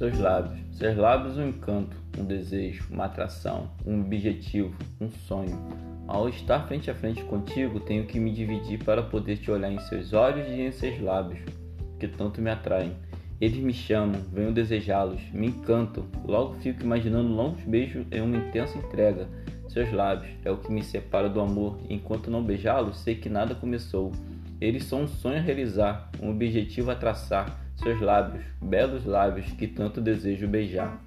Seus lábios. Seus lábios um encanto, um desejo, uma atração, um objetivo, um sonho. Ao estar frente a frente contigo, tenho que me dividir para poder te olhar em seus olhos e em seus lábios, que tanto me atraem. Eles me chamam, venho desejá-los, me encantam. Logo fico imaginando longos beijos em uma intensa entrega. Seus lábios é o que me separa do amor, enquanto não beijá-los, sei que nada começou. Eles são um sonho a realizar, um objetivo a traçar. Seus lábios, belos lábios que tanto desejo beijar.